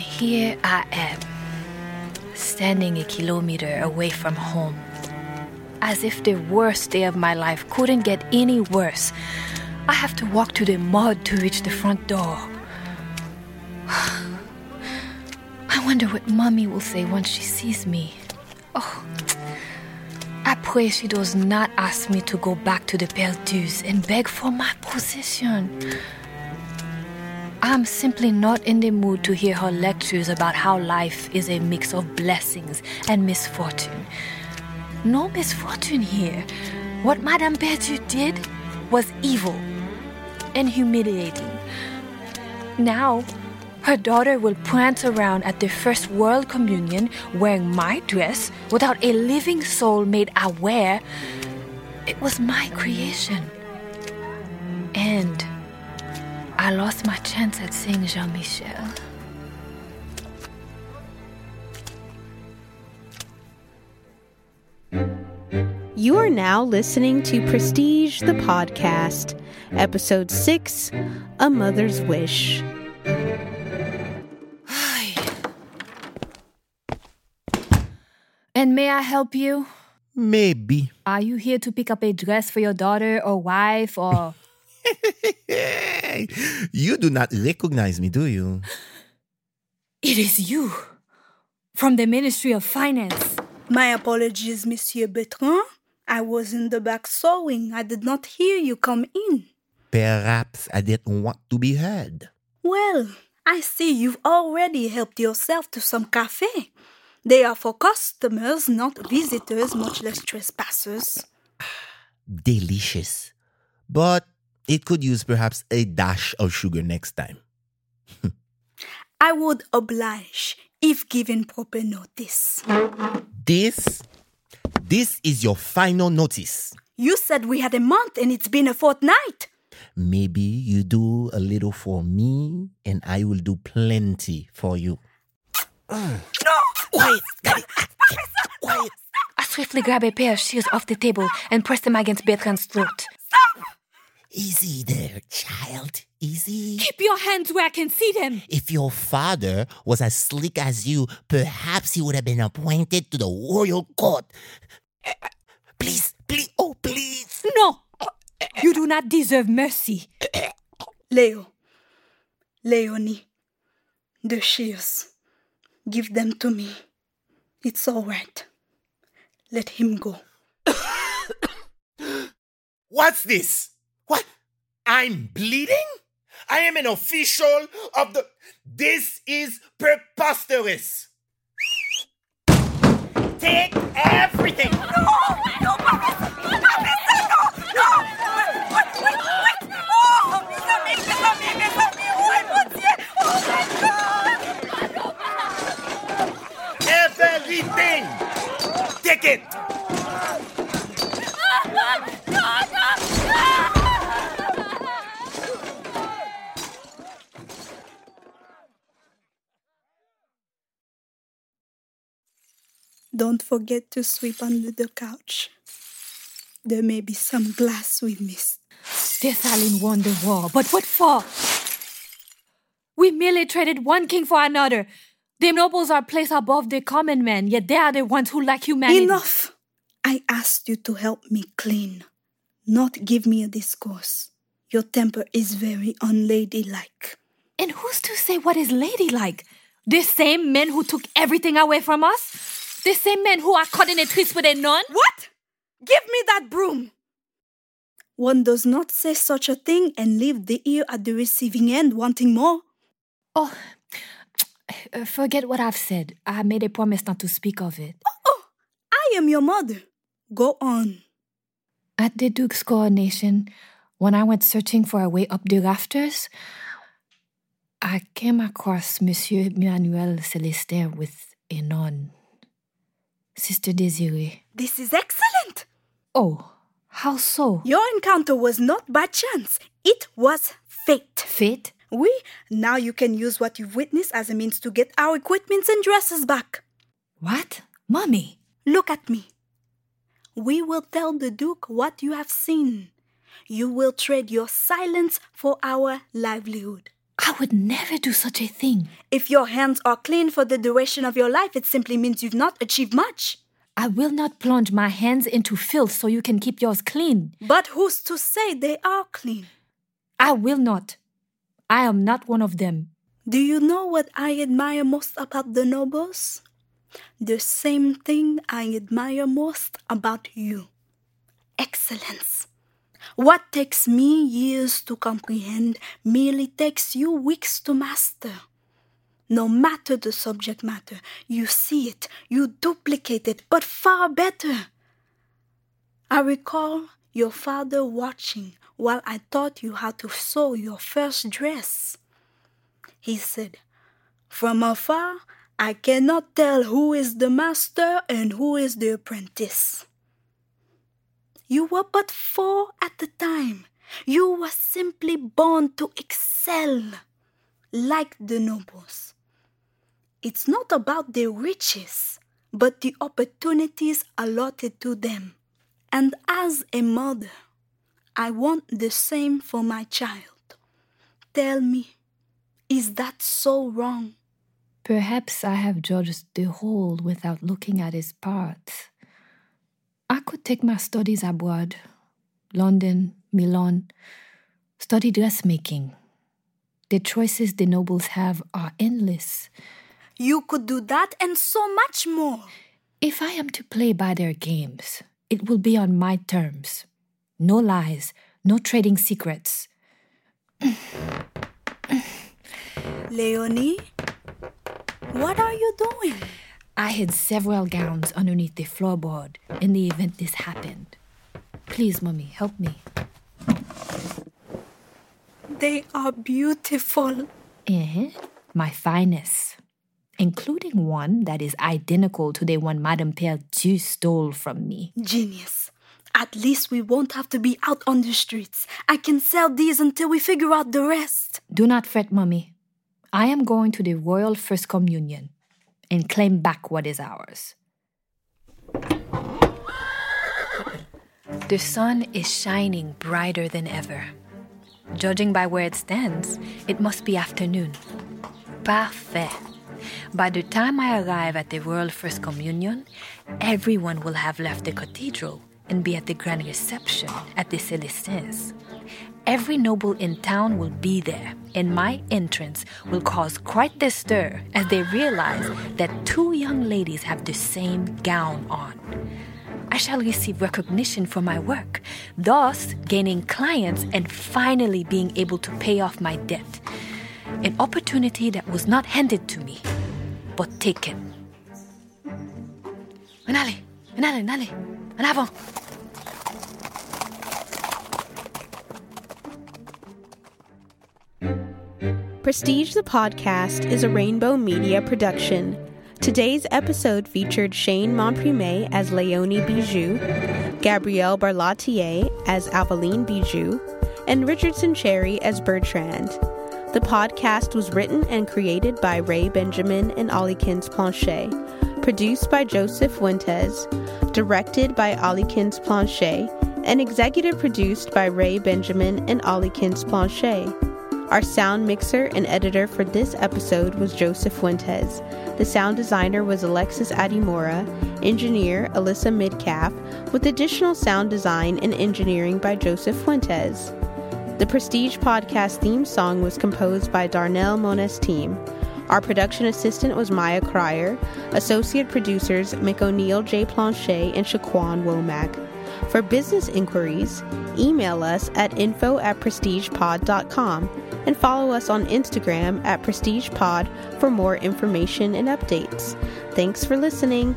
And here I am, standing a kilometer away from home. As if the worst day of my life couldn't get any worse. I have to walk through the mud to reach the front door. I wonder what Mommy will say once she sees me. Oh, I pray she does not ask me to go back to the Perdus and beg for my possession. I'm simply not in the mood to hear her lectures about how life is a mix of blessings and misfortune. No misfortune here. What Madame Perdu did was evil and humiliating. Now, her daughter will prance around at the first World Communion wearing my dress without a living soul made aware it was my creation. And I lost my chance at seeing Jean Michel. You are now listening to Prestige the Podcast, Episode 6 A Mother's Wish. And may I help you? Maybe. Are you here to pick up a dress for your daughter or wife or. you do not recognize me, do you? It is you from the Ministry of Finance. My apologies, Monsieur Bertrand. I was in the back sewing. I did not hear you come in. Perhaps I didn't want to be heard. Well, I see you've already helped yourself to some cafe. They are for customers, not visitors, much less trespassers. Delicious. But it could use perhaps a dash of sugar next time. I would oblige if given proper notice. This this is your final notice. You said we had a month and it's been a fortnight. Maybe you do a little for me and I will do plenty for you. No! Quiet, got Quiet. I swiftly grab a pair of shears off the table and press them against Bertrand's throat. Easy there, child. Easy. Keep your hands where I can see them. If your father was as slick as you, perhaps he would have been appointed to the royal court. Please, please, oh, please. No! You do not deserve mercy. Leo. Leonie. The shears. Give them to me. It's all right. Let him go. What's this? I'm bleeding? I am an official of the. This is preposterous. Take everything. No! No, Marissa! Marissa, no! No! Wait, wait, wait! Oh, mes amis, mes amis, mes amis! Oh, mon Dieu! Oh, my God! Everything. Take it. Don't forget to sweep under the couch. There may be some glass we missed. Death Dessalines won the war, but what for? We merely traded one king for another. The nobles are placed above the common men, yet they are the ones who lack humanity. Enough! I asked you to help me clean, not give me a discourse. Your temper is very unladylike. And who's to say what is ladylike? The same men who took everything away from us? The same men who are caught in a twist with a nun? What? Give me that broom! One does not say such a thing and leave the ear at the receiving end wanting more. Oh, uh, forget what I've said. I made a promise not to speak of it. Oh, oh, I am your mother. Go on. At the Duke's coronation, when I went searching for a way up the rafters, I came across Monsieur Emmanuel Celestin with a nun. Sister Desiree. This is excellent. Oh, how so? Your encounter was not by chance, it was fate. Fate? We, now you can use what you've witnessed as a means to get our equipments and dresses back. What? Mommy. Look at me. We will tell the Duke what you have seen. You will trade your silence for our livelihood. I would never do such a thing. If your hands are clean for the duration of your life, it simply means you've not achieved much. I will not plunge my hands into filth so you can keep yours clean. But who's to say they are clean? I will not. I am not one of them. Do you know what I admire most about the nobles? The same thing I admire most about you excellence. What takes me years to comprehend merely takes you weeks to master. No matter the subject matter, you see it, you duplicate it, but far better. I recall your father watching while I taught you how to sew your first dress. He said, From afar, I cannot tell who is the master and who is the apprentice. You were but four at the time. You were simply born to excel, like the nobles. It's not about their riches, but the opportunities allotted to them. And as a mother, I want the same for my child. Tell me, is that so wrong? Perhaps I have judged the whole without looking at its parts. I could take my studies abroad London, Milan, study dressmaking. The choices the nobles have are endless. You could do that and so much more. If I am to play by their games, it will be on my terms. No lies, no trading secrets. Leonie, what are you doing? I hid several gowns underneath the floorboard in the event this happened. Please, Mummy, help me. They are beautiful. Eh? My finest. Including one that is identical to the one Madame Perdu stole from me. Genius. At least we won't have to be out on the streets. I can sell these until we figure out the rest. Do not fret, Mummy. I am going to the Royal First Communion and claim back what is ours. The sun is shining brighter than ever. Judging by where it stands, it must be afternoon. Parfait. By the time I arrive at the Royal First Communion, everyone will have left the cathedral and be at the grand reception at the Celestins. Every noble in town will be there, and my entrance will cause quite the stir as they realize that two young ladies have the same gown on. I shall receive recognition for my work, thus gaining clients and finally being able to pay off my debt. An opportunity that was not handed to me, but taken. Venale, venale, venale, en avant. Prestige the Podcast is a Rainbow Media production. Today's episode featured Shane Montprimé as Leonie Bijou, Gabrielle Barlatier as Aveline Bijou, and Richardson Cherry as Bertrand. The podcast was written and created by Ray Benjamin and Ollykins Planchet, produced by Joseph Fuentes, directed by Ollykins Planchet, and executive produced by Ray Benjamin and Ollykins Planchet. Our sound mixer and editor for this episode was Joseph Fuentes. The sound designer was Alexis Adimora, engineer Alyssa Midcalf, with additional sound design and engineering by Joseph Fuentes. The Prestige Podcast theme song was composed by Darnell Monesteam. Our production assistant was Maya Cryer, associate producers Mick O'Neill J. Planchet and Shaquan Womack. For business inquiries, email us at info at prestigepod.com and follow us on Instagram at prestigepod for more information and updates. Thanks for listening.